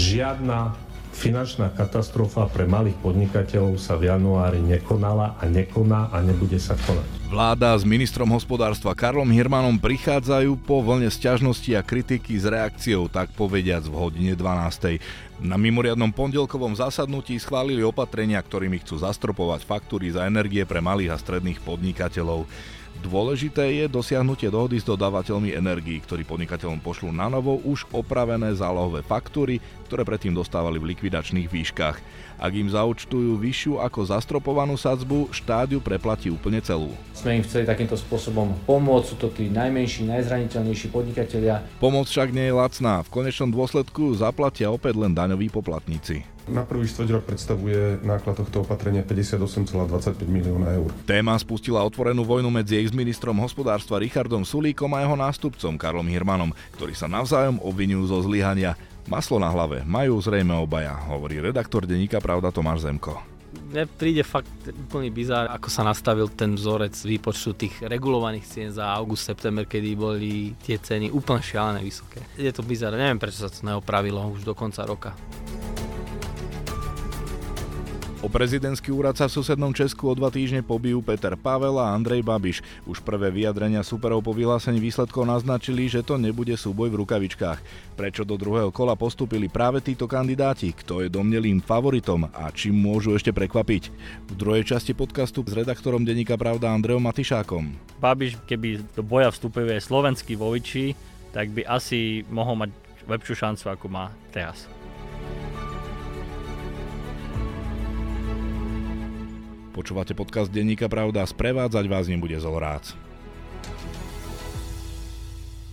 Žiadna finančná katastrofa pre malých podnikateľov sa v januári nekonala a nekoná a nebude sa konať. Vláda s ministrom hospodárstva Karlom Hirmanom prichádzajú po vlne sťažnosti a kritiky s reakciou, tak povediac v hodine 12. Na mimoriadnom pondelkovom zasadnutí schválili opatrenia, ktorými chcú zastropovať faktúry za energie pre malých a stredných podnikateľov. Dôležité je dosiahnutie dohody s dodávateľmi energií, ktorí podnikateľom pošlú na novo už opravené zálohové faktúry, ktoré predtým dostávali v likvidačných výškach. Ak im zaučtujú vyššiu ako zastropovanú sadzbu, štádiu preplatí úplne celú. Sme im chceli takýmto spôsobom pomôcť, sú to tí najmenší, najzraniteľnejší podnikatelia. Pomoc však nie je lacná, v konečnom dôsledku zaplatia opäť len daňoví poplatníci. Na prvý štvrť rok predstavuje náklad tohto opatrenia 58,25 milióna eur. Téma spustila otvorenú vojnu medzi ex-ministrom hospodárstva Richardom Sulíkom a jeho nástupcom Karlom Hirmanom, ktorí sa navzájom obvinujú zo zlyhania. Maslo na hlave majú zrejme obaja, hovorí redaktor denníka Pravda Tomáš Zemko. Mne príde fakt úplný bizár, ako sa nastavil ten vzorec výpočtu tých regulovaných cien za august, september, kedy boli tie ceny úplne šialené vysoké. Je to bizár, neviem prečo sa to neopravilo už do konca roka. O prezidentský úrad sa v susednom Česku o dva týždne pobijú Peter Pavel a Andrej Babiš. Už prvé vyjadrenia superov po vyhlásení výsledkov naznačili, že to nebude súboj v rukavičkách. Prečo do druhého kola postúpili práve títo kandidáti? Kto je domnelým favoritom a čím môžu ešte prekvapiť? V druhej časti podcastu s redaktorom denníka Pravda Andreom Matišákom. Babiš, keby do boja vstupuje slovenský voliči, tak by asi mohol mať lepšiu šancu, ako má teraz. Počúvate podcast Denníka Pravda, sprevádzať vás nebude Zolrác.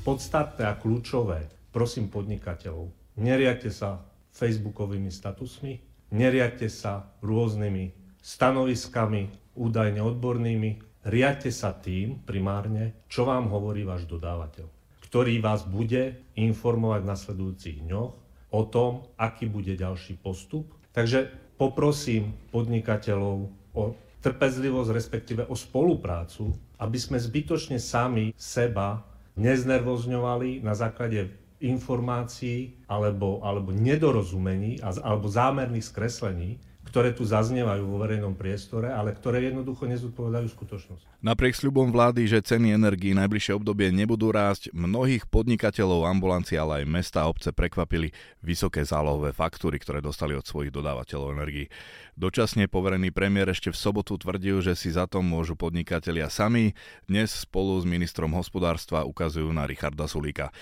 Podstatné a kľúčové, prosím podnikateľov, neriate sa facebookovými statusmi, neriate sa rôznymi stanoviskami, údajne odbornými, riadte sa tým primárne, čo vám hovorí váš dodávateľ, ktorý vás bude informovať v nasledujúcich dňoch o tom, aký bude ďalší postup. Takže poprosím podnikateľov o trpezlivosť, respektíve o spoluprácu, aby sme zbytočne sami seba neznervozňovali na základe informácií alebo, alebo nedorozumení alebo zámerných skreslení, ktoré tu zaznievajú vo verejnom priestore, ale ktoré jednoducho nezodpovedajú skutočnosti. Napriek sľubom vlády, že ceny energií najbližšie obdobie nebudú rásť, mnohých podnikateľov, ambulancií, ale aj mesta a obce prekvapili vysoké zálohové faktúry, ktoré dostali od svojich dodávateľov energií. Dočasne poverený premiér ešte v sobotu tvrdil, že si za to môžu podnikatelia sami. Dnes spolu s ministrom hospodárstva ukazujú na Richarda Sulíka.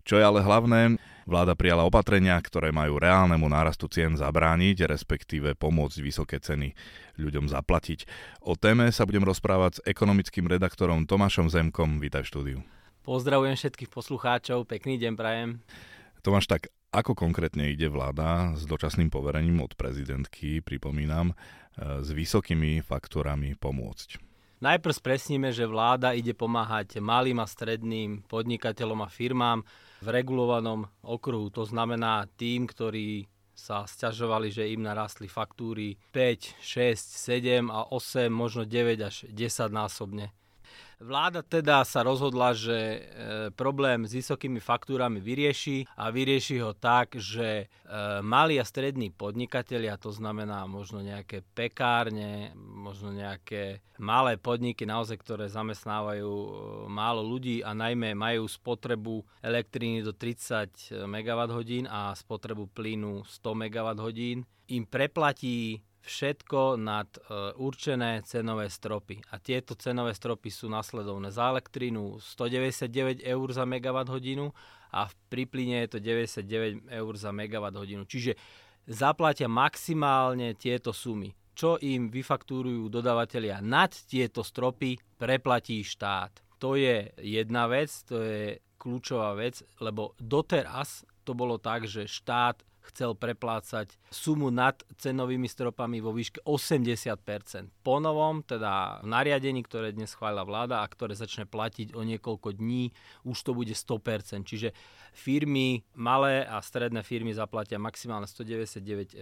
Čo je ale hlavné, vláda prijala opatrenia, ktoré majú reálnemu nárastu cien zabrániť, respektíve pomôcť vysoké ceny ľuďom zaplatiť. O téme sa budem rozprávať s ekonomickým redaktorom Tomášom Zemkom. Vítaj v štúdiu. Pozdravujem všetkých poslucháčov, pekný deň prajem. Tomáš, tak ako konkrétne ide vláda s dočasným poverením od prezidentky, pripomínam, e, s vysokými faktorami pomôcť? Najprv spresníme, že vláda ide pomáhať malým a stredným podnikateľom a firmám v regulovanom okruhu. To znamená tým, ktorí sa sťažovali, že im narastli faktúry 5, 6, 7 a 8, možno 9 až 10 násobne. Vláda teda sa rozhodla, že e, problém s vysokými faktúrami vyrieši a vyrieši ho tak, že e, malí a strední podnikatelia, to znamená možno nejaké pekárne, možno nejaké malé podniky naozaj, ktoré zamestnávajú e, málo ľudí a najmä majú spotrebu elektriny do 30 MWh a spotrebu plynu 100 MWh, im preplatí všetko nad e, určené cenové stropy. A tieto cenové stropy sú nasledovné. Za elektrínu 199 eur za megawatt hodinu a pri plyne je to 99 eur za megawatt hodinu. Čiže zaplatia maximálne tieto sumy. Čo im vyfaktúrujú dodávateľia nad tieto stropy, preplatí štát. To je jedna vec, to je kľúčová vec, lebo doteraz to bolo tak, že štát chcel preplácať sumu nad cenovými stropami vo výške 80%. Po novom, teda v nariadení, ktoré dnes schválila vláda a ktoré začne platiť o niekoľko dní, už to bude 100%. Čiže firmy, malé a stredné firmy zaplatia maximálne 199 e,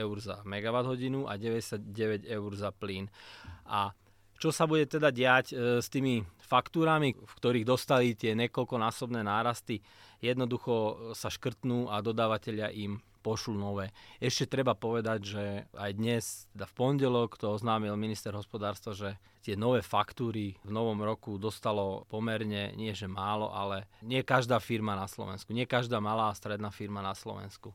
eur za megawatt hodinu a 99 eur za plyn. A čo sa bude teda diať e, s tými faktúrami, v ktorých dostali tie niekoľkonásobné nárasty, jednoducho sa škrtnú a dodávateľia im pošlu nové. Ešte treba povedať, že aj dnes, teda v pondelok, to oznámil minister hospodárstva, že tie nové faktúry v novom roku dostalo pomerne, nie že málo, ale nie každá firma na Slovensku, nie každá malá a stredná firma na Slovensku.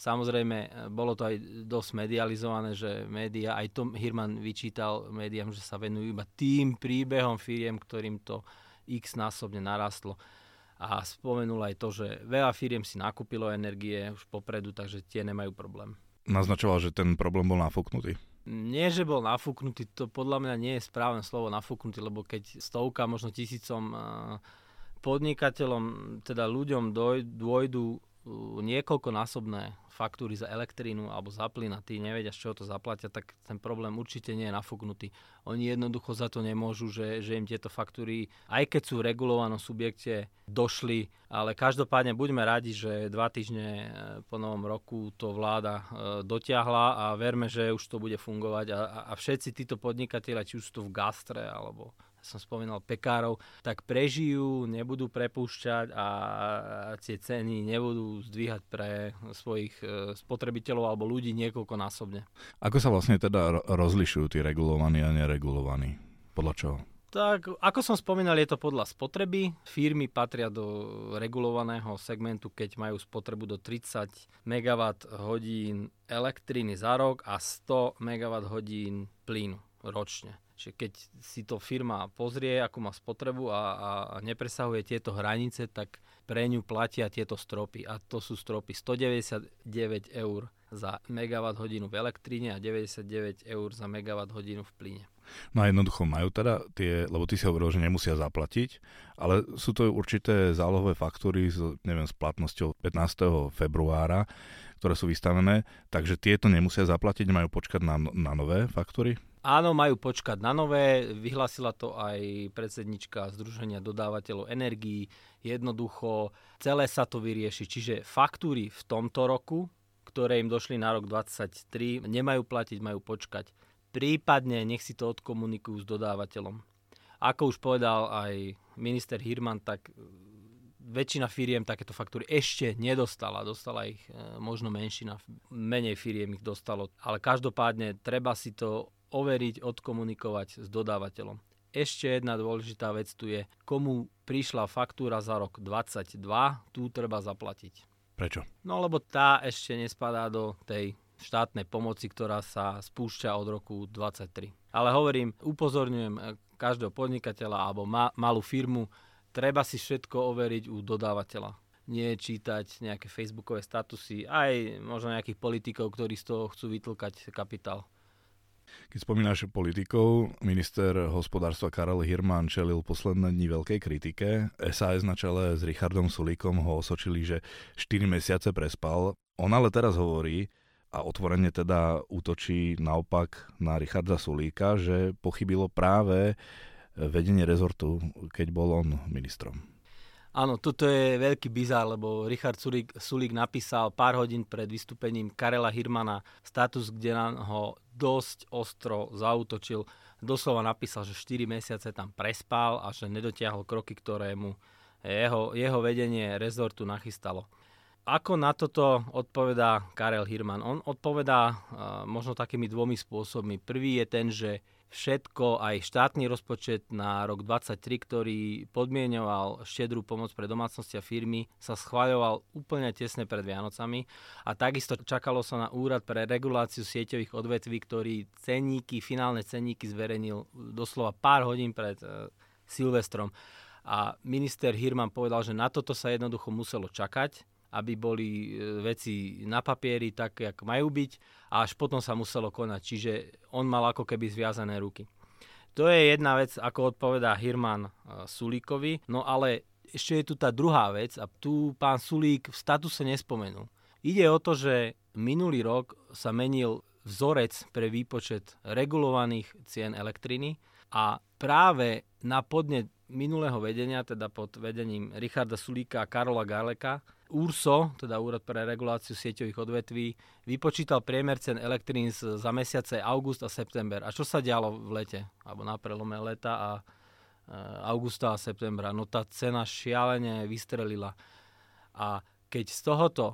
Samozrejme, bolo to aj dosť medializované, že média, aj Tom Hirman vyčítal médiám, že sa venujú iba tým príbehom firiem, ktorým to x násobne narastlo. A spomenul aj to, že veľa firiem si nakúpilo energie už popredu, takže tie nemajú problém. Naznačoval, že ten problém bol nafúknutý. Nie, že bol nafúknutý, to podľa mňa nie je správne slovo nafúknutý, lebo keď stovka, možno tisícom podnikateľom, teda ľuďom dôjdu niekoľkonásobné faktúry za elektrínu alebo za plyn a tí nevedia, z čoho to zaplatia, tak ten problém určite nie je nafúknutý. Oni jednoducho za to nemôžu, že, že im tieto faktúry, aj keď sú v regulovanom subjekte, došli, ale každopádne buďme radi, že dva týždne e, po novom roku to vláda e, dotiahla a verme, že už to bude fungovať a, a všetci títo podnikatelia, či už sú to v gastre alebo som spomínal pekárov, tak prežijú, nebudú prepúšťať a tie ceny nebudú zdvíhať pre svojich e, spotrebiteľov alebo ľudí niekoľkonásobne. Ako sa vlastne teda rozlišujú tí regulovaní a neregulovaní? Podľa čoho? Tak, ako som spomínal, je to podľa spotreby. Firmy patria do regulovaného segmentu, keď majú spotrebu do 30 MWh elektriny za rok a 100 MWh plynu ročne. Čiže keď si to firma pozrie, ako má spotrebu a, a nepresahuje tieto hranice, tak pre ňu platia tieto stropy. A to sú stropy 199 eur za megawatt hodinu v elektríne a 99 eur za megawatt hodinu v plyne. No a jednoducho majú teda tie, lebo ty si hovoril, že nemusia zaplatiť, ale sú to určité zálohové faktúry s, neviem, s platnosťou 15. februára, ktoré sú vystavené, takže tieto nemusia zaplatiť, majú počkať na, na nové faktúry? Áno, majú počkať na nové, vyhlasila to aj predsednička Združenia dodávateľov energií. Jednoducho celé sa to vyrieši. Čiže faktúry v tomto roku, ktoré im došli na rok 2023, nemajú platiť, majú počkať. Prípadne nech si to odkomunikujú s dodávateľom. Ako už povedal aj minister Hirman, tak väčšina firiem takéto faktúry ešte nedostala. Dostala ich e, možno menšina, menej firiem ich dostalo. Ale každopádne treba si to overiť, odkomunikovať s dodávateľom. Ešte jedna dôležitá vec tu je, komu prišla faktúra za rok 22, tu treba zaplatiť. Prečo? No lebo tá ešte nespadá do tej štátnej pomoci, ktorá sa spúšťa od roku 23. Ale hovorím, upozorňujem každého podnikateľa alebo ma, malú firmu, treba si všetko overiť u dodávateľa. Nie čítať nejaké facebookové statusy, aj možno nejakých politikov, ktorí z toho chcú vytlkať kapitál. Keď spomínaš politikov, minister hospodárstva Karel Hirman čelil posledné dni veľkej kritike. SAS na čele s Richardom Sulíkom ho osočili, že 4 mesiace prespal. On ale teraz hovorí, a otvorene teda útočí naopak na Richarda Sulíka, že pochybilo práve vedenie rezortu, keď bol on ministrom. Áno, toto je veľký bizár, lebo Richard Sulík, Sulík napísal pár hodín pred vystúpením Karela Hirmana status, kde na ho dosť ostro zautočil. Doslova napísal, že 4 mesiace tam prespal a že nedotiahol kroky, ktoré mu jeho, jeho vedenie rezortu nachystalo. Ako na toto odpovedá Karel Hirman? On odpovedá uh, možno takými dvomi spôsobmi. Prvý je ten, že všetko, aj štátny rozpočet na rok 2023, ktorý podmienoval štedrú pomoc pre domácnosti a firmy, sa schváľoval úplne tesne pred Vianocami a takisto čakalo sa na úrad pre reguláciu sieťových odvetví, ktorý cenníky, finálne cenníky zverejnil doslova pár hodín pred uh, Silvestrom. A minister Hirman povedal, že na toto sa jednoducho muselo čakať aby boli e, veci na papieri tak, jak majú byť a až potom sa muselo konať. Čiže on mal ako keby zviazané ruky. To je jedna vec, ako odpovedá Hirman e, Sulíkovi. No ale ešte je tu tá druhá vec a tu pán Sulík v statuse nespomenul. Ide o to, že minulý rok sa menil vzorec pre výpočet regulovaných cien elektriny a práve na podnet minulého vedenia, teda pod vedením Richarda Sulíka a Karola Garleka, URSO, teda Úrad pre reguláciu sieťových odvetví, vypočítal priemer cen elektrín za mesiace august a september. A čo sa dialo v lete? Alebo na prelome leta a e, augusta a septembra. No tá cena šialene vystrelila. A keď z tohoto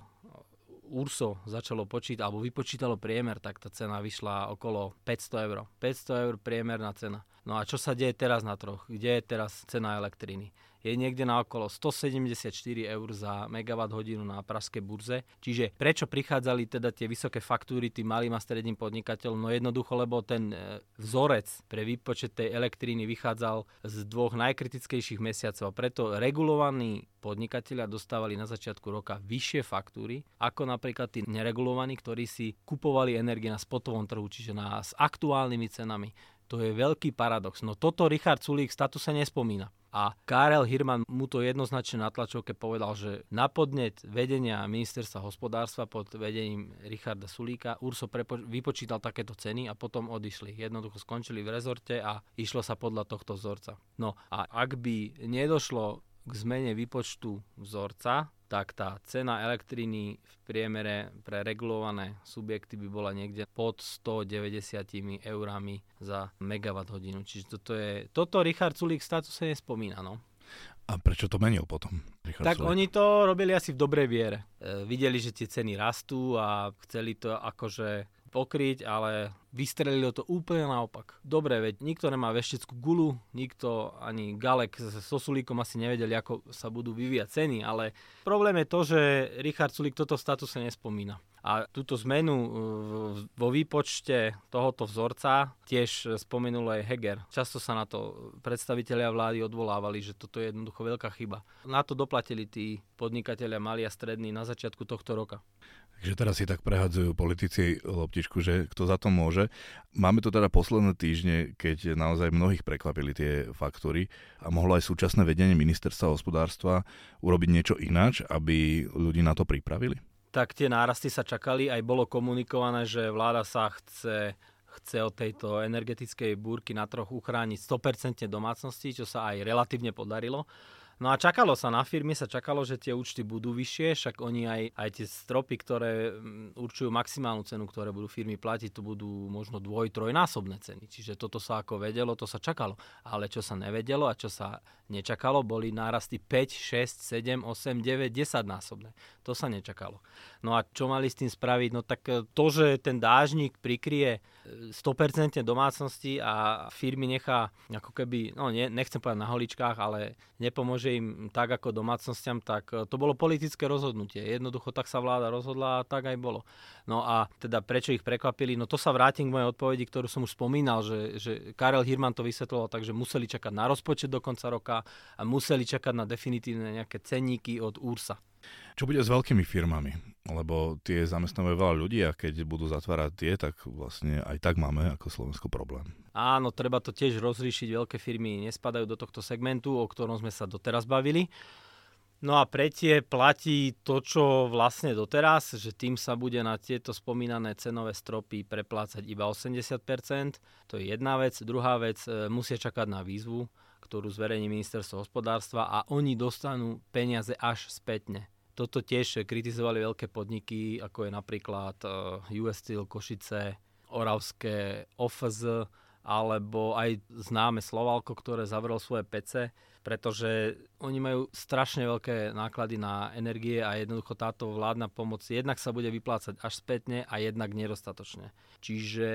URSO začalo počítať, alebo vypočítalo priemer, tak tá cena vyšla okolo 500 eur. 500 eur priemerná cena. No a čo sa deje teraz na troch? Kde je teraz cena elektriny? Je niekde na okolo 174 eur za megawatt hodinu na praskej burze. Čiže prečo prichádzali teda tie vysoké faktúry tým malým a stredným podnikateľom? No jednoducho, lebo ten e, vzorec pre výpočet tej elektriny vychádzal z dvoch najkritickejších mesiacov. Preto regulovaní podnikatelia dostávali na začiatku roka vyššie faktúry, ako napríklad tí neregulovaní, ktorí si kupovali energie na spotovom trhu, čiže na, s aktuálnymi cenami. To je veľký paradox. No toto Richard Sulík statuse nespomína. A Karel Hirman mu to jednoznačne na tlačovke povedal, že na podnet vedenia ministerstva hospodárstva pod vedením Richarda Sulíka Urso prepo- vypočítal takéto ceny a potom odišli. Jednoducho skončili v rezorte a išlo sa podľa tohto vzorca. No a ak by nedošlo k zmene výpočtu vzorca, tak tá cena elektriny v priemere pre regulované subjekty by bola niekde pod 190 eurami za megawatt hodinu. Čiže toto je, toto Richard Sulík v statuse nespomína, no. A prečo to menil potom? Richard tak Sulík? oni to robili asi v dobrej viere. E, videli, že tie ceny rastú a chceli to akože pokryť, ale vystrelilo to úplne naopak. Dobre, veď nikto nemá vešteckú gulu, nikto ani Galek s Sosulíkom asi nevedeli, ako sa budú vyvíjať ceny, ale problém je to, že Richard Sulík toto statuse nespomína. A túto zmenu e, vo výpočte tohoto vzorca tiež spomenul aj Heger. Často sa na to predstavitelia vlády odvolávali, že toto je jednoducho veľká chyba. Na to doplatili tí podnikatelia mali a strední na začiatku tohto roka. Takže teraz si tak prehadzujú politici loptičku, že kto za to môže. Máme tu teda posledné týždne, keď naozaj mnohých prekvapili tie faktúry a mohlo aj súčasné vedenie ministerstva hospodárstva urobiť niečo ináč, aby ľudí na to pripravili? Tak tie nárasty sa čakali, aj bolo komunikované, že vláda sa chce chce od tejto energetickej búrky na troch uchrániť 100% domácnosti, čo sa aj relatívne podarilo. No a čakalo sa na firmy, sa čakalo, že tie účty budú vyššie, však oni aj, aj tie stropy, ktoré mm, určujú maximálnu cenu, ktoré budú firmy platiť, to budú možno dvoj, trojnásobné ceny. Čiže toto sa ako vedelo, to sa čakalo. Ale čo sa nevedelo a čo sa nečakalo, boli nárasty 5, 6, 7, 8, 9, 10 násobné. To sa nečakalo. No a čo mali s tým spraviť? No tak e, to, že ten dážnik prikrie 100% domácnosti a firmy nechá ako keby, no nie, nechcem povedať na holičkách, ale nepomôže im tak ako domácnostiam, tak e, to bolo politické rozhodnutie. Jednoducho tak sa vláda rozhodla a tak aj bolo. No a teda prečo ich prekvapili? No to sa vrátim k mojej odpovedi, ktorú som už spomínal, že, že Karel Hirman to vysvetloval tak, že museli čakať na rozpočet do konca roka a museli čakať na definitívne nejaké cenníky od úrsa. Čo bude s veľkými firmami? Lebo tie zamestnávajú veľa ľudí a keď budú zatvárať tie, tak vlastne aj tak máme ako Slovensko problém. Áno, treba to tiež rozríšiť. Veľké firmy nespadajú do tohto segmentu, o ktorom sme sa doteraz bavili. No a pre tie platí to, čo vlastne doteraz, že tým sa bude na tieto spomínané cenové stropy preplácať iba 80%. To je jedna vec. Druhá vec, e, musia čakať na výzvu, ktorú zverejní ministerstvo hospodárstva a oni dostanú peniaze až spätne toto tiež kritizovali veľké podniky, ako je napríklad uh, US Steel, Košice, Oravské, OFZ, alebo aj známe Slovalko, ktoré zavrelo svoje pece pretože oni majú strašne veľké náklady na energie a jednoducho táto vládna pomoc jednak sa bude vyplácať až spätne a jednak nedostatočne. Čiže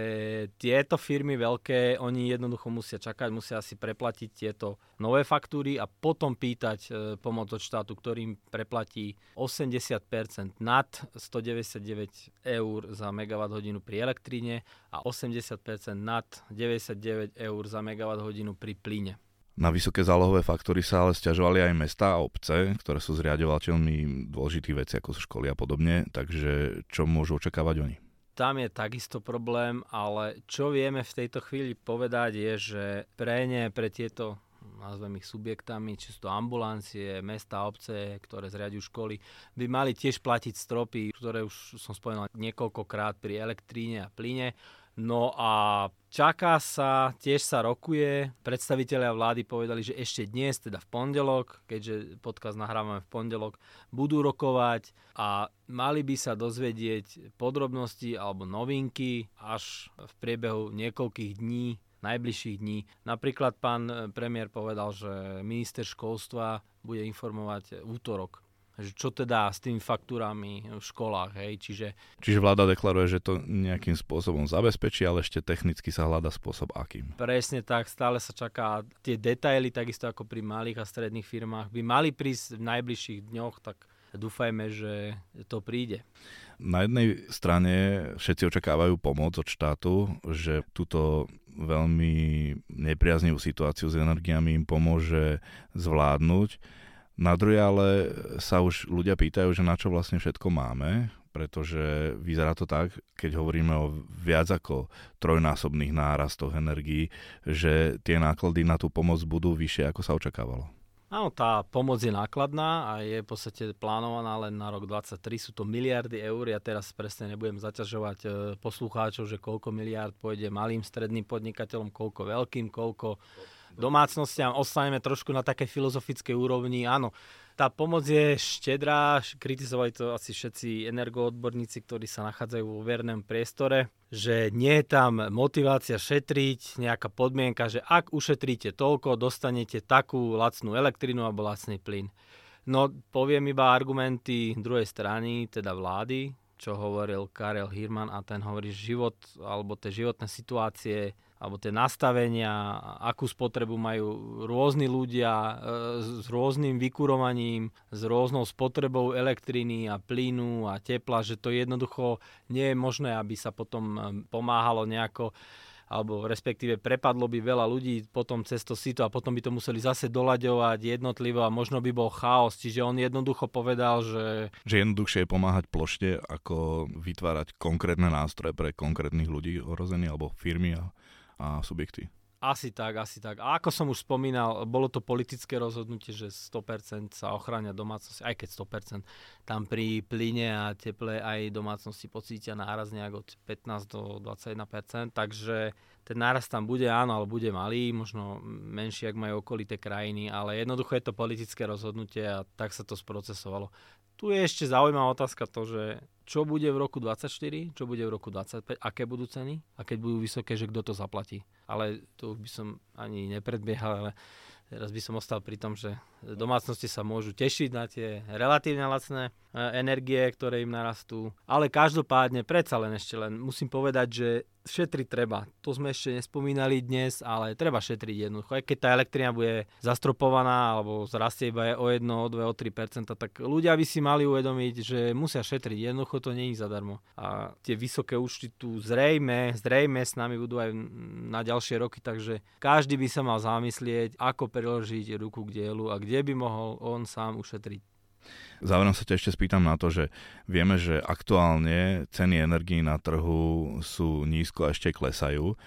tieto firmy veľké, oni jednoducho musia čakať, musia si preplatiť tieto nové faktúry a potom pýtať e, pomoc od štátu, ktorým preplatí 80% nad 199 eur za megawatt hodinu pri elektríne a 80% nad 99 eur za megawatt hodinu pri plyne. Na vysoké zálohové faktory sa ale stiažovali aj mesta a obce, ktoré sú zriadovateľmi dôležitých veci ako školy a podobne, takže čo môžu očakávať oni? Tam je takisto problém, ale čo vieme v tejto chvíli povedať je, že pre ne, pre tieto nazvem ich subjektami, či sú to ambulancie, mesta, obce, ktoré zriadujú školy, by mali tiež platiť stropy, ktoré už som spomenul niekoľkokrát pri elektríne a plyne. No a čaká sa, tiež sa rokuje. Predstavitelia vlády povedali, že ešte dnes, teda v pondelok, keďže podcast nahrávame v pondelok, budú rokovať a mali by sa dozvedieť podrobnosti alebo novinky až v priebehu niekoľkých dní najbližších dní. Napríklad pán premiér povedal, že minister školstva bude informovať v útorok čo teda s tými faktúrami v školách, hej, čiže... Čiže vláda deklaruje, že to nejakým spôsobom zabezpečí, ale ešte technicky sa hľada spôsob akým. Presne tak, stále sa čaká tie detaily, takisto ako pri malých a stredných firmách, by mali prísť v najbližších dňoch, tak dúfajme, že to príde. Na jednej strane všetci očakávajú pomoc od štátu, že túto veľmi nepriaznivú situáciu s energiami im pomôže zvládnuť. Na druhej ale sa už ľudia pýtajú, že na čo vlastne všetko máme, pretože vyzerá to tak, keď hovoríme o viac ako trojnásobných nárastoch energií, že tie náklady na tú pomoc budú vyššie, ako sa očakávalo. Áno, tá pomoc je nákladná a je v podstate plánovaná len na rok 2023. Sú to miliardy eur. Ja teraz presne nebudem zaťažovať e, poslucháčov, že koľko miliard pôjde malým, stredným podnikateľom, koľko veľkým, koľko domácnostiam. Ostaneme trošku na také filozofickej úrovni. Áno, tá pomoc je štedrá, kritizovali to asi všetci energoodborníci, ktorí sa nachádzajú vo vernom priestore, že nie je tam motivácia šetriť, nejaká podmienka, že ak ušetríte toľko, dostanete takú lacnú elektrinu alebo lacný plyn. No poviem iba argumenty druhej strany, teda vlády, čo hovoril Karel Hirman a ten hovorí, že život alebo tie životné situácie alebo tie nastavenia, akú spotrebu majú rôzni ľudia e, s rôznym vykurovaním, s rôznou spotrebou elektriny a plynu a tepla, že to jednoducho nie je možné, aby sa potom e, pomáhalo nejako alebo respektíve prepadlo by veľa ľudí potom cez to sito a potom by to museli zase doľaďovať jednotlivo a možno by bol chaos. Čiže on jednoducho povedal, že... Že jednoduchšie je pomáhať plošte, ako vytvárať konkrétne nástroje pre konkrétnych ľudí ohrozených alebo firmy a a subjekty. Asi tak, asi tak. A ako som už spomínal, bolo to politické rozhodnutie, že 100% sa ochránia domácnosti, aj keď 100%. Tam pri plyne a teple aj domácnosti pocítia náraz nejak od 15 do 21%, takže ten náraz tam bude, áno, ale bude malý, možno menší, ak majú okolité krajiny, ale jednoducho je to politické rozhodnutie a tak sa to sprocesovalo. Tu je ešte zaujímavá otázka to, že čo bude v roku 24, čo bude v roku 25, aké budú ceny a keď budú vysoké, že kto to zaplatí. Ale to by som ani nepredbiehal, ale teraz by som ostal pri tom, že domácnosti sa môžu tešiť na tie relatívne lacné e, energie, ktoré im narastú. Ale každopádne, predsa len ešte len musím povedať, že šetriť treba. To sme ešte nespomínali dnes, ale treba šetriť jednoducho. Aj keď tá elektrina bude zastropovaná alebo zrastie iba o 1, o 2, o 3% tak ľudia by si mali uvedomiť, že musia šetriť. Jednoducho to je zadarmo. A tie vysoké účty tu zrejme, zrejme s nami budú aj na ďalšie roky, takže každý by sa mal zamyslieť, ako preložiť ruku k dielu a kde by mohol on sám ušetriť. Záverom sa ťa ešte spýtam na to, že vieme, že aktuálne ceny energií na trhu sú nízko a ešte klesajú.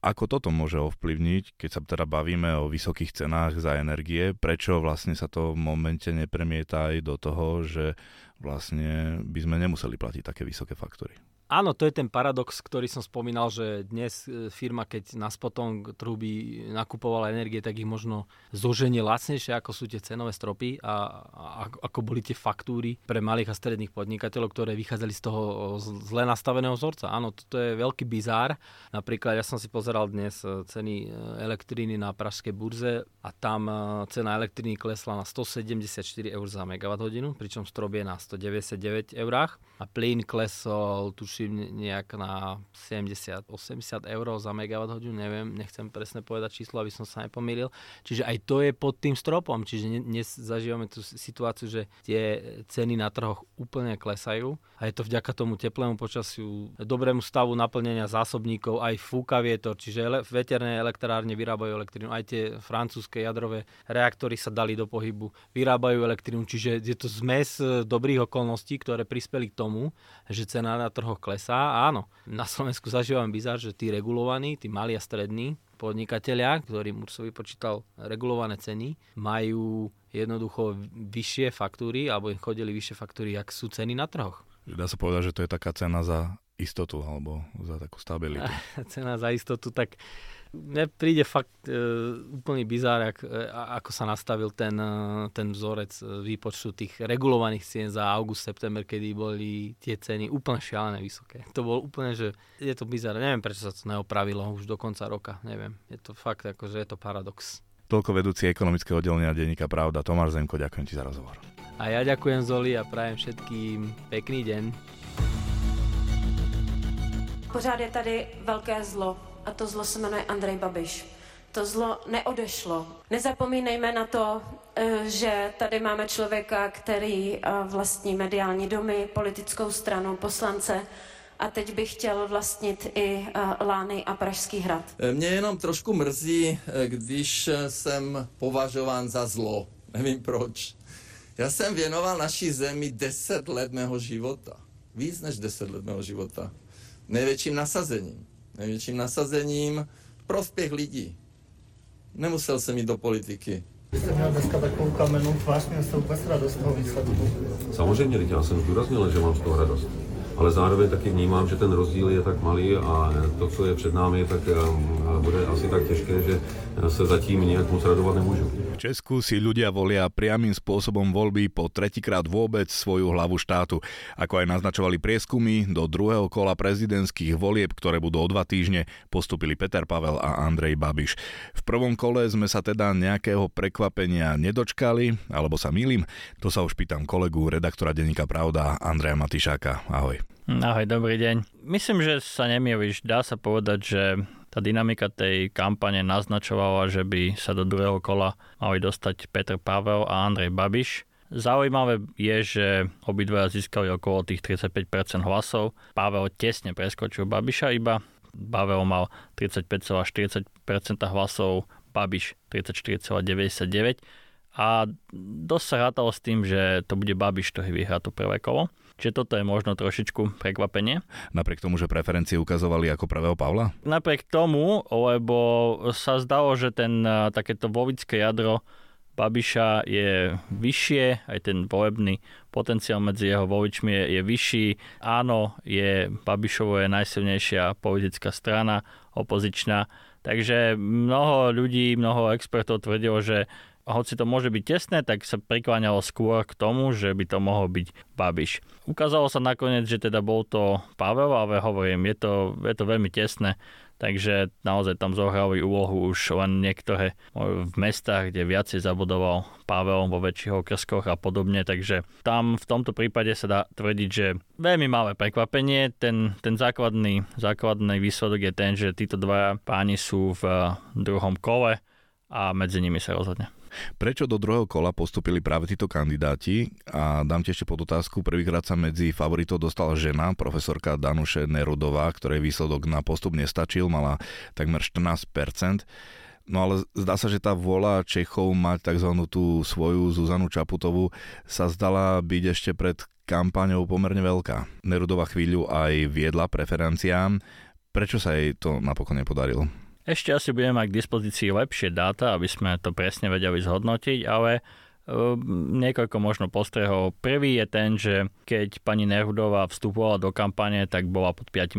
Ako toto môže ovplyvniť, keď sa teda bavíme o vysokých cenách za energie, prečo vlastne sa to v momente nepremieta aj do toho, že vlastne by sme nemuseli platiť také vysoké faktory? Áno, to je ten paradox, ktorý som spomínal, že dnes e, firma, keď na spotom trhu by nakupovala energie, tak ich možno zoženie lacnejšie, ako sú tie cenové stropy a, a ako boli tie faktúry pre malých a stredných podnikateľov, ktoré vychádzali z toho zle nastaveného vzorca. Áno, toto je veľký bizár. Napríklad ja som si pozeral dnes e, ceny e, elektriny na pražskej burze a tam cena elektriny klesla na 174 eur za megawatt hodinu, pričom strop je na 199 eurách a plyn klesol tuším tuším nejak na 70-80 eur za megawatt hodinu, neviem, nechcem presne povedať číslo, aby som sa nepomýlil. Čiže aj to je pod tým stropom, čiže dnes zažívame tú situáciu, že tie ceny na trhoch úplne klesajú a je to vďaka tomu teplému počasiu, dobrému stavu naplnenia zásobníkov, aj fúka vietor, čiže ele- veterné elektrárne vyrábajú elektrínu, aj tie francúzske jadrové reaktory sa dali do pohybu, vyrábajú elektrínu, čiže je to zmes e, dobrých okolností, ktoré prispeli k tomu, že cena na trhoch klesá. Áno, na Slovensku zažívam bizar, že tí regulovaní, tí mali a strední podnikatelia, ktorým Urso vypočítal regulované ceny, majú jednoducho vyššie faktúry, alebo im chodili vyššie faktúry, ak sú ceny na trhoch. Dá sa povedať, že to je taká cena za istotu, alebo za takú stabilitu. cena za istotu, tak mne príde fakt e, úplný bizár, ak, e, ako sa nastavil ten, e, ten vzorec e, výpočtu tých regulovaných cien za august, september, kedy boli tie ceny úplne šialené vysoké. To bol úplne, že je to bizár. Neviem, prečo sa to neopravilo už do konca roka. Neviem. Je to fakt, že je to paradox. Toľko vedúci ekonomického oddelenia denníka Pravda. Tomáš Zemko, ďakujem ti za rozhovor. A ja ďakujem Zoli a prajem všetkým pekný deň. Pořád je tady velké zlo a to zlo se jmenuje Andrej Babiš. To zlo neodešlo. Nezapomínejme na to, eh, že tady máme člověka, který eh, vlastní mediální domy, politickou stranu, poslance a teď bych chtěl vlastnit i uh, Lány a Pražský hrad. Mě jenom trošku mrzí, když jsem považován za zlo. Nevím proč. Já jsem věnoval naší zemi 10 let mého života. Víc než 10 let mého života. Největším nasazením. Největším nasazením prospěch lidí. Nemusel jsem jít do politiky. Jste měl dneska takovou kamennou tvář, měl jste vůbec radost toho výsledku? Samozřejmě, já jsem zdůraznil, že mám z toho radost ale zároveň taky vnímám, že ten rozdíl je tak malý a to, co je před námi, tak um, bude asi tak těžké, že se zatím nejak moc radovat nemůžu. Česku si ľudia volia priamým spôsobom voľby po tretíkrát vôbec svoju hlavu štátu. Ako aj naznačovali prieskumy, do druhého kola prezidentských volieb, ktoré budú o dva týždne, postupili Peter Pavel a Andrej Babiš. V prvom kole sme sa teda nejakého prekvapenia nedočkali, alebo sa milím? To sa už pýtam kolegu, redaktora denníka Pravda, Andreja Matišáka. Ahoj. Ahoj, dobrý deň. Myslím, že sa nemýliš. Dá sa povedať, že tá dynamika tej kampane naznačovala, že by sa do druhého kola mali dostať Petr Pavel a Andrej Babiš. Zaujímavé je, že obidvaja získali okolo tých 35% hlasov. Pavel tesne preskočil Babiša iba. Pavel mal 35,40% hlasov, Babiš 34,99% a dosť sa rátalo s tým, že to bude Babiš, ktorý vyhrá to prvé kolo. Čiže toto je možno trošičku prekvapenie. Napriek tomu, že preferencie ukazovali ako prvého Pavla? Napriek tomu, lebo sa zdalo, že ten takéto volické jadro Babiša je vyššie, aj ten volebný potenciál medzi jeho voličmi je, je vyšší. Áno, je Babišovo je najsilnejšia politická strana, opozičná. Takže mnoho ľudí, mnoho expertov tvrdilo, že hoci to môže byť tesné, tak sa prikláňalo skôr k tomu, že by to mohol byť Babiš. Ukázalo sa nakoniec, že teda bol to Pavel, ale hovorím, je to, je to veľmi tesné, takže naozaj tam zohrali úlohu už len niektoré v mestách, kde viacej zabudoval Pavel vo väčších okrskoch a podobne, takže tam v tomto prípade sa dá tvrdiť, že veľmi malé prekvapenie, ten, ten základný, základný výsledok je ten, že títo dva páni sú v druhom kole a medzi nimi sa rozhodne. Prečo do druhého kola postupili práve títo kandidáti? A dám ti ešte pod otázku, prvýkrát sa medzi favoritov dostala žena, profesorka Danuše Nerudová, ktorej výsledok na postup nestačil, mala takmer 14%. No ale zdá sa, že tá vôľa Čechov mať tzv. tú svoju Zuzanu Čaputovú sa zdala byť ešte pred kampaňou pomerne veľká. Nerudová chvíľu aj viedla preferenciám. Prečo sa jej to napokon nepodarilo? Ešte asi budeme mať k dispozícii lepšie dáta, aby sme to presne vedeli zhodnotiť, ale ehm, niekoľko možno postrehov. Prvý je ten, že keď pani Nerudová vstupovala do kampane, tak bola pod 5%.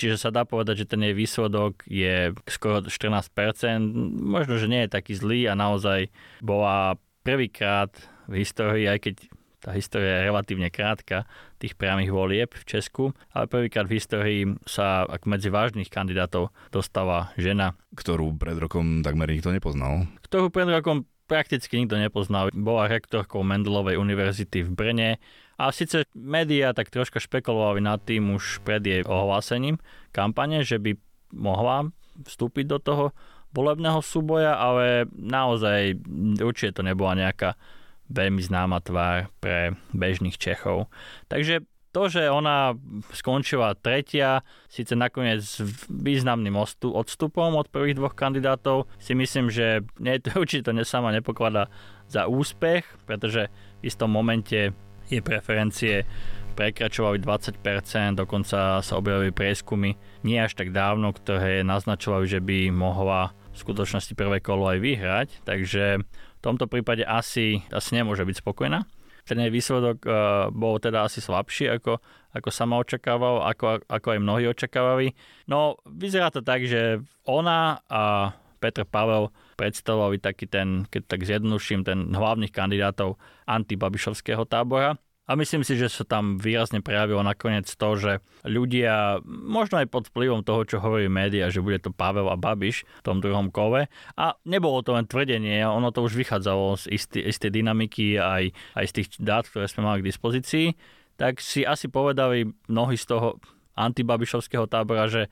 Čiže sa dá povedať, že ten jej výsledok je skoro 14%. Možno, že nie je taký zlý a naozaj bola prvýkrát v histórii, aj keď tá história je relatívne krátka, tých priamých volieb v Česku, ale prvýkrát v histórii sa ako medzi vážnych kandidátov dostala žena. Ktorú pred rokom takmer nikto nepoznal. Ktorú pred rokom prakticky nikto nepoznal. Bola rektorkou Mendelovej univerzity v Brne a síce médiá tak troška špekulovali nad tým už pred jej ohlásením kampane, že by mohla vstúpiť do toho volebného súboja, ale naozaj určite to nebola nejaká veľmi známa tvár pre bežných Čechov. Takže to, že ona skončila tretia, síce nakoniec významným odstupom od prvých dvoch kandidátov, si myslím, že nie, to určite to sama nepokladá za úspech, pretože v istom momente jej preferencie prekračovali 20%, dokonca sa objavili prieskumy nie až tak dávno, ktoré naznačovali, že by mohla v skutočnosti prvé kolo aj vyhrať, takže v tomto prípade asi, asi nemôže byť spokojná. Ten jej výsledok uh, bol teda asi slabší, ako, ako sama očakával, ako, ako aj mnohí očakávali. No, vyzerá to tak, že ona a Petr Pavel predstavovali taký ten, keď tak zjednoduším, ten hlavných kandidátov antibabišovského tábora. A myslím si, že sa tam výrazne prejavilo nakoniec to, že ľudia, možno aj pod vplyvom toho, čo hovorí média, že bude to Pavel a Babiš v tom druhom kove. A nebolo to len tvrdenie, ono to už vychádzalo z istej dynamiky aj, aj z tých dát, ktoré sme mali k dispozícii. Tak si asi povedali mnohí z toho antibabišovského tábora, že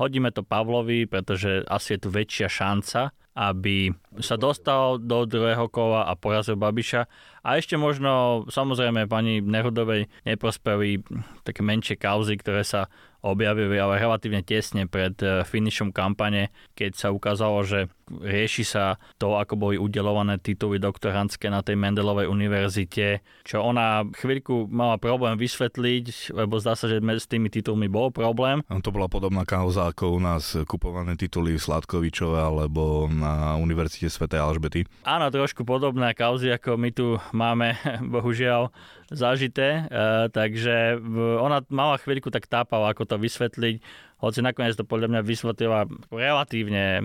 hodíme to Pavlovi, pretože asi je tu väčšia šanca, aby sa dostal do druhého kola a porazil Babiša. A ešte možno, samozrejme, pani Nerudovej neprospeli také menšie kauzy, ktoré sa objavili ale relatívne tesne pred eh, finišom kampane, keď sa ukázalo, že rieši sa to, ako boli udelované tituly doktorantské na tej Mendelovej univerzite, čo ona chvíľku mala problém vysvetliť, lebo zdá sa, že s tými titulmi bol problém. To bola podobná kauza ako u nás kupované tituly Sladkovičové alebo na Univerzite Sv. Alžbety. Áno, trošku podobné kauzy, ako my tu máme, bohužiaľ, zažité, e, takže ona mala chvíľku tak tápala, ako to vysvetliť hoci nakoniec to podľa mňa vysvetlila relatívne,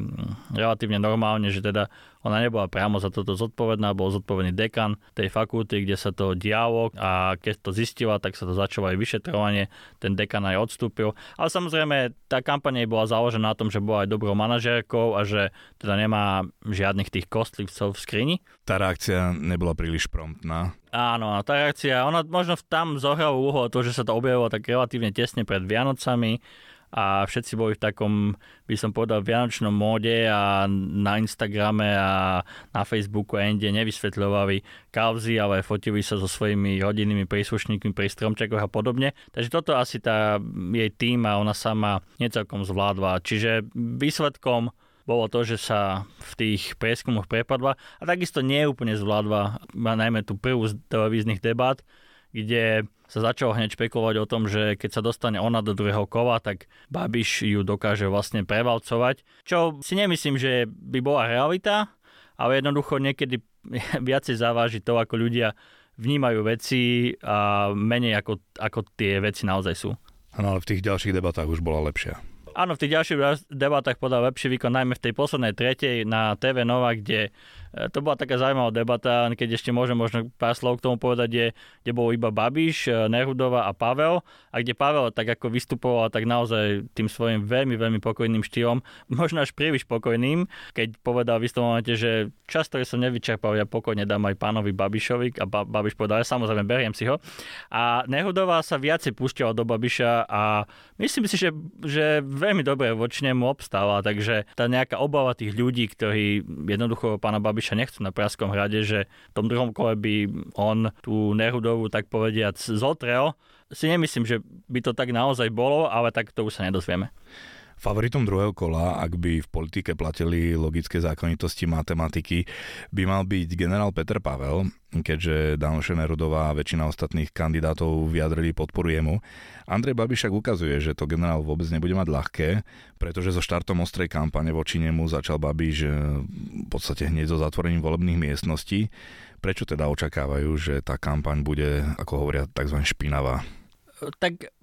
relatívne normálne, že teda ona nebola priamo za toto zodpovedná, bol zodpovedný dekan tej fakulty, kde sa to dialo a keď to zistila, tak sa to začalo aj vyšetrovanie, ten dekan aj odstúpil. Ale samozrejme, tá kampaň bola založená na tom, že bola aj dobrou manažérkou a že teda nemá žiadnych tých kostlivcov v skrini. Tá reakcia nebola príliš promptná. Áno, tá reakcia, ona možno tam zohrala úhol to, že sa to objavilo tak relatívne tesne pred Vianocami, a všetci boli v takom, by som povedal, vianočnom móde a na Instagrame a na Facebooku a inde nevysvetľovali kauzy, ale fotili sa so svojimi rodinnými príslušníkmi pri stromčekoch a podobne. Takže toto asi tá jej tým a ona sama necelkom zvládla. Čiže výsledkom bolo to, že sa v tých prieskumoch prepadla a takisto neúplne zvládla najmä tú prvú z televíznych debát, kde sa začalo hneď špekulovať o tom, že keď sa dostane ona do druhého kola, tak Babiš ju dokáže vlastne prevalcovať. Čo si nemyslím, že by bola realita, ale jednoducho niekedy viacej zaváži to, ako ľudia vnímajú veci a menej ako, ako tie veci naozaj sú. No ale v tých ďalších debatách už bola lepšia. Áno, v tých ďalších debatách podal lepší výkon, najmä v tej poslednej tretej na TV Nova, kde to bola taká zaujímavá debata, keď ešte môžem možno pár slov k tomu povedať, je, kde bol iba Babiš, e, Nerudová a Pavel a kde Pavel tak ako vystupoval tak naozaj tým svojim veľmi, veľmi pokojným štýlom, možno až príliš pokojným, keď povedal v istom momente, že čas, ktorý som nevyčerpal, ja pokojne dám aj pánovi Babišovi a ba- Babiš povedal, ja samozrejme beriem si ho. A Nerudová sa viacej púšťala do Babiša a myslím si, že, že veľmi dobre voči nemu obstáva, takže tá nejaká obava tých ľudí, ktorí jednoducho pána Babiša Babiša nechcú na Praskom hrade, že v tom druhom kole by on tú Nerudovú, tak povediac, zotrel. Si nemyslím, že by to tak naozaj bolo, ale tak to už sa nedozvieme. Favoritom druhého kola, ak by v politike platili logické zákonitosti matematiky, by mal byť generál Peter Pavel, keďže Danoše Nerudová a väčšina ostatných kandidátov vyjadrili podporu jemu. Andrej Babiš však ukazuje, že to generál vôbec nebude mať ľahké, pretože so štartom ostrej kampane voči nemu začal Babiš eh, v podstate hneď so zatvorením volebných miestností. Prečo teda očakávajú, že tá kampaň bude, ako hovoria, tzv. špinavá? Tak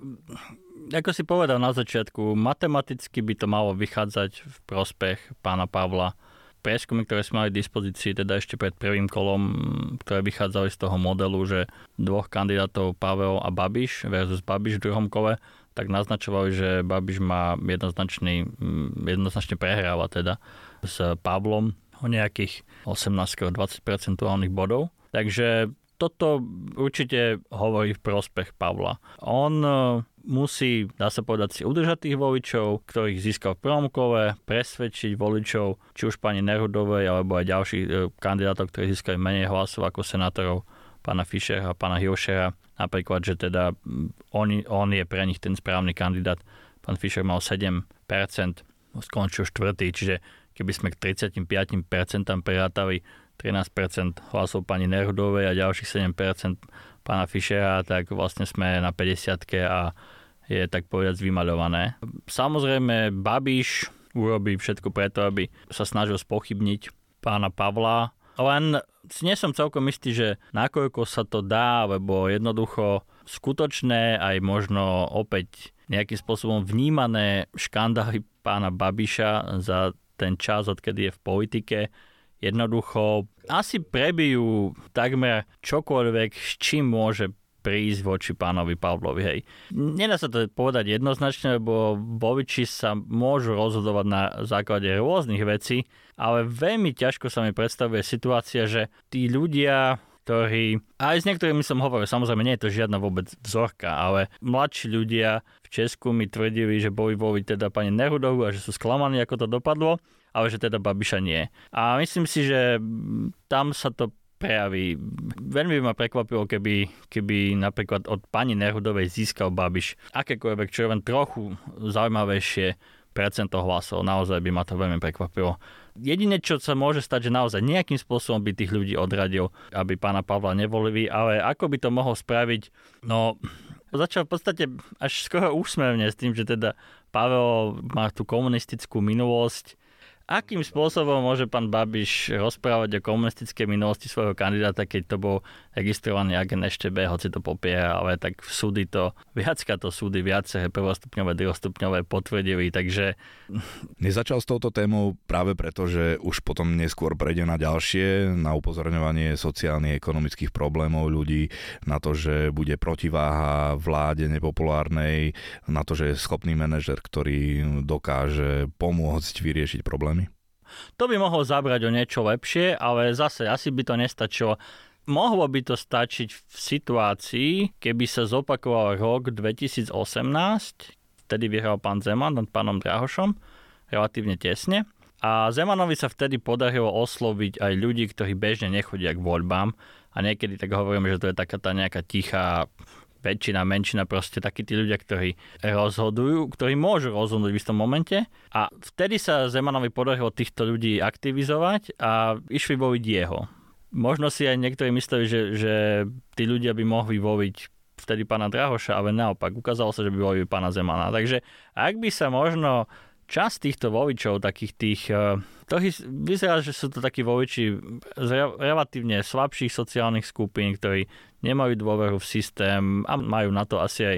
ako si povedal na začiatku, matematicky by to malo vychádzať v prospech pána Pavla. Prieskumy, ktoré sme mali v dispozícii, teda ešte pred prvým kolom, ktoré vychádzali z toho modelu, že dvoch kandidátov Pavel a Babiš versus Babiš v druhom kole, tak naznačovali, že Babiš má jednoznačný, jednoznačne prehráva teda s Pavlom o nejakých 18-20 percentuálnych bodov. Takže toto určite hovorí v prospech Pavla. On musí, dá sa povedať, si udržať tých voličov, ktorých získal v prvom kole, presvedčiť voličov, či už pani Nerudovej, alebo aj ďalších e, kandidátov, ktorí získali menej hlasov ako senátorov, pána Fischera a pána Hilšera. Napríklad, že teda on, on je pre nich ten správny kandidát. Pán Fischer mal 7%, skončil štvrtý, čiže keby sme k 35% prirátali 13% hlasov pani Nerudovej a ďalších 7% pána Fischera, tak vlastne sme na 50 a je tak povedať vymaľované. Samozrejme, Babiš urobí všetko preto, aby sa snažil spochybniť pána Pavla, len si nie som celkom istý, že nakoľko sa to dá, lebo jednoducho skutočné aj možno opäť nejakým spôsobom vnímané škandály pána Babiša za ten čas, odkedy je v politike, jednoducho asi prebijú takmer čokoľvek, s čím môže prísť voči pánovi Pavlovi. Hej. Nedá sa to povedať jednoznačne, lebo voliči sa môžu rozhodovať na základe rôznych vecí, ale veľmi ťažko sa mi predstavuje situácia, že tí ľudia ktorí, aj s niektorými som hovoril, samozrejme nie je to žiadna vôbec vzorka, ale mladší ľudia v Česku mi tvrdili, že boli voliť teda pani Nerudovú a že sú sklamaní, ako to dopadlo, ale že teda Babiša nie. A myslím si, že tam sa to prejaví. Veľmi by ma prekvapilo, keby, keby napríklad od pani Nerudovej získal Babiš akékoľvek, čo je len trochu zaujímavejšie percento hlasov. Naozaj by ma to veľmi prekvapilo. Jedine, čo sa môže stať, že naozaj nejakým spôsobom by tých ľudí odradil, aby pána Pavla nevolili, ale ako by to mohol spraviť, no začal v podstate až skoro úsmevne s tým, že teda Pavel má tú komunistickú minulosť, Akým spôsobom môže pán Babiš rozprávať o komunistickej minulosti svojho kandidáta, keď to bol registrovaný agent EŠTB, hoci to popiera, ale tak v súdy to, viacka to súdy, viaceré prvostupňové, druhostupňové potvrdili, takže... Nezačal s touto témou práve preto, že už potom neskôr prejde na ďalšie, na upozorňovanie sociálnych, ekonomických problémov ľudí, na to, že bude protiváha vláde nepopulárnej, na to, že je schopný manažer, ktorý dokáže pomôcť vyriešiť problémy. To by mohlo zabrať o niečo lepšie, ale zase asi by to nestačilo. Mohlo by to stačiť v situácii, keby sa zopakoval rok 2018, vtedy vyhral pán Zeman nad pánom Drahošom, relatívne tesne. A Zemanovi sa vtedy podarilo osloviť aj ľudí, ktorí bežne nechodia k voľbám. A niekedy tak hovoríme, že to je taká tá nejaká tichá väčšina, menšina, proste takí tí ľudia, ktorí rozhodujú, ktorí môžu rozhodnúť v istom momente. A vtedy sa Zemanovi podarilo týchto ľudí aktivizovať a išli voliť jeho. Možno si aj niektorí mysleli, že, že tí ľudia by mohli voliť vtedy pána Drahoša, ale naopak, ukázalo sa, že by volili pána Zemana. Takže ak by sa možno časť týchto voličov, takých tých, eh, ktorí vyzerá, že sú to takí voliči z relatívne slabších sociálnych skupín, ktorí nemajú dôveru v systém a majú na to asi aj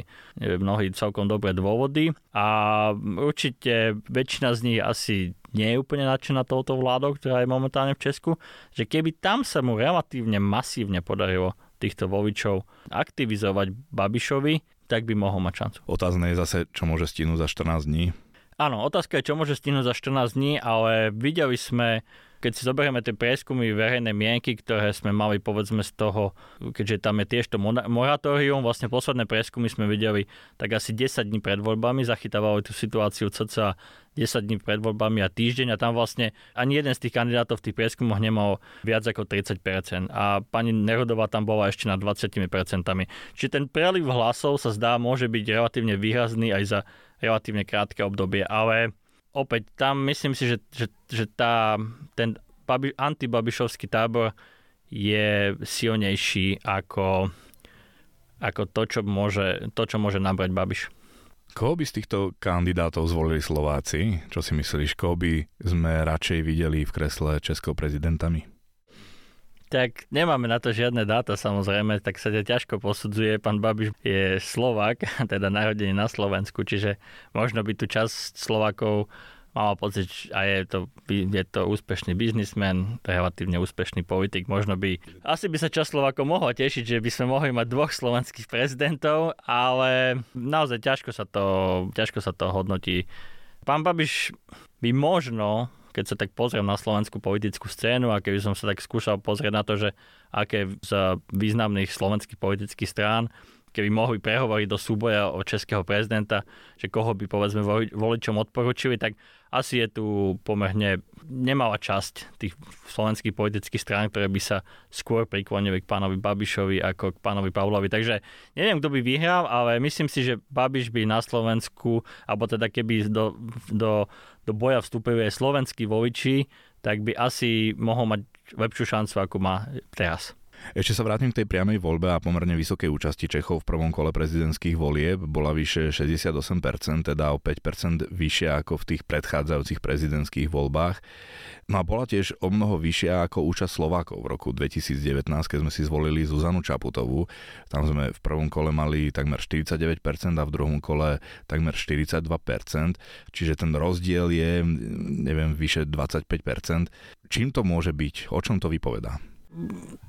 mnohí celkom dobré dôvody. A určite väčšina z nich asi nie je úplne nadšená touto vládou, ktorá je momentálne v Česku, že keby tam sa mu relatívne masívne podarilo týchto voličov aktivizovať Babišovi, tak by mohol mať šancu. Otázne je zase, čo môže stihnúť za 14 dní. Áno, otázka je, čo môže stihnúť za 14 dní, ale videli sme, keď si zoberieme tie prieskumy verejnej mienky, ktoré sme mali povedzme z toho, keďže tam je tiež to moratórium, vlastne posledné prieskumy sme videli tak asi 10 dní pred voľbami, zachytávali tú situáciu cca 10 dní pred voľbami a týždeň a tam vlastne ani jeden z tých kandidátov v tých prieskumoch nemal viac ako 30% a pani Nerodová tam bola ešte na 20%. Čiže ten preliv hlasov sa zdá môže byť relatívne výrazný aj za relatívne krátke obdobie, ale opäť tam myslím si, že, že, že tá, ten babi, antibabišovský tábor je silnejší ako, ako to, čo môže, to, čo môže nabrať Babiš. Koho by z týchto kandidátov zvolili Slováci? Čo si myslíš, koho by sme radšej videli v kresle českého prezidentami? Tak nemáme na to žiadne dáta samozrejme, tak sa ťažko posudzuje. Pán Babiš je Slovak, teda narodený na Slovensku, čiže možno by tu časť Slovakov mala pocit, a je to, je to úspešný biznismen, relatívne úspešný politik, možno by, asi by sa časť Slovakov mohla tešiť, že by sme mohli mať dvoch slovenských prezidentov, ale naozaj ťažko sa to, ťažko sa to hodnotí. Pán Babiš by možno keď sa tak pozriem na slovenskú politickú scénu a keby som sa tak skúšal pozrieť na to, že aké z významných slovenských politických strán keby mohli prehovoriť do súboja o českého prezidenta, že koho by povedzme voličom odporučili, tak asi je tu pomerne nemalá časť tých slovenských politických strán, ktoré by sa skôr priklonili k pánovi Babišovi ako k pánovi Pavlovi. Takže neviem, kto by vyhral, ale myslím si, že Babiš by na Slovensku, alebo teda keby do, do, do boja vstúpili aj slovenskí voliči, tak by asi mohol mať lepšiu šancu, ako má teraz. Ešte sa vrátim k tej priamej voľbe a pomerne vysokej účasti Čechov v prvom kole prezidentských volieb. Bola vyše 68%, teda o 5% vyššia ako v tých predchádzajúcich prezidentských voľbách. No a bola tiež o mnoho vyššia ako účasť Slovákov v roku 2019, keď sme si zvolili Zuzanu Čaputovú. Tam sme v prvom kole mali takmer 49% a v druhom kole takmer 42%, čiže ten rozdiel je, neviem, vyše 25%. Čím to môže byť? O čom to vypovedá?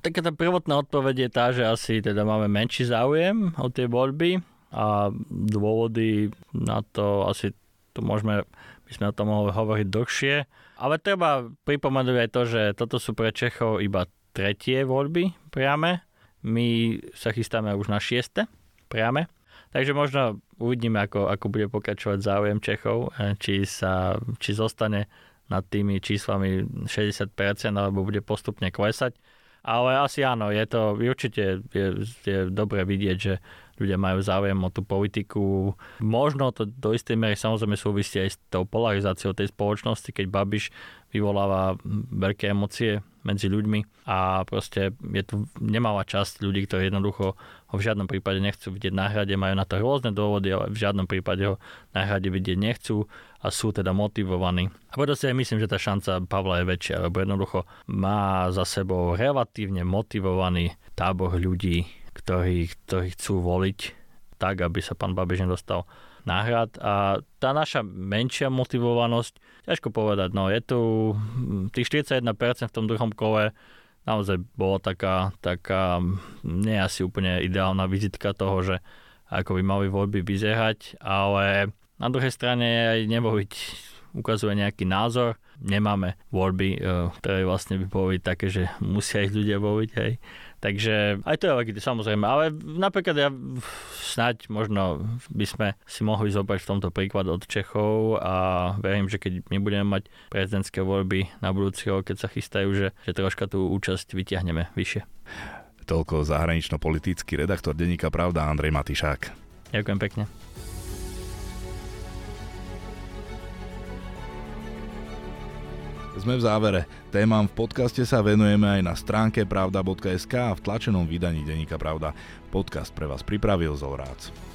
Taká tá prvotná odpoveď je tá, že asi teda máme menší záujem o tie voľby a dôvody na to asi tu môžeme, by sme o tom mohli hovoriť dlhšie. Ale treba pripomenúť aj to, že toto sú pre Čechov iba tretie voľby priame. My sa chystáme už na šieste priame. Takže možno uvidíme, ako, ako bude pokračovať záujem Čechov, eh, či, sa, či zostane nad tými číslami 60% alebo bude postupne klesať. Ale asi áno, je to určite je, je dobre vidieť, že ľudia majú záujem o tú politiku. Možno to do istej miery samozrejme súvisí aj s tou polarizáciou tej spoločnosti, keď Babiš vyvoláva veľké emócie medzi ľuďmi a proste je tu nemalá časť ľudí, ktorí jednoducho ho v žiadnom prípade nechcú vidieť na hrade, majú na to rôzne dôvody, ale v žiadnom prípade ho na hrade vidieť nechcú a sú teda motivovaní. A preto si aj myslím, že tá šanca Pavla je väčšia, lebo jednoducho má za sebou relatívne motivovaný tábor ľudí, ktorí, ktorí chcú voliť tak, aby sa pán Babiš nedostal náhrad a tá naša menšia motivovanosť, ťažko povedať, no je tu hm, tých 41% v tom druhom kole naozaj bola taká, taká nie asi úplne ideálna vizitka toho, že ako by mali voľby vyzerať, ale na druhej strane aj nevoliť ukazuje nejaký názor. Nemáme voľby, e, ktoré vlastne by boli také, že musia ich ľudia voliť. Hej. Takže aj to je legití, samozrejme. Ale napríklad ja snáď možno by sme si mohli zobrať v tomto príklad od Čechov a verím, že keď my budeme mať prezidentské voľby na budúci rok, keď sa chystajú, že, že troška tú účasť vyťahneme vyššie. Toľko zahranično-politický redaktor denníka Pravda Andrej Matišák. Ďakujem pekne. Sme v závere. Témam v podcaste sa venujeme aj na stránke pravda.sk a v tlačenom vydaní Deníka Pravda. Podcast pre vás pripravil Zolrác.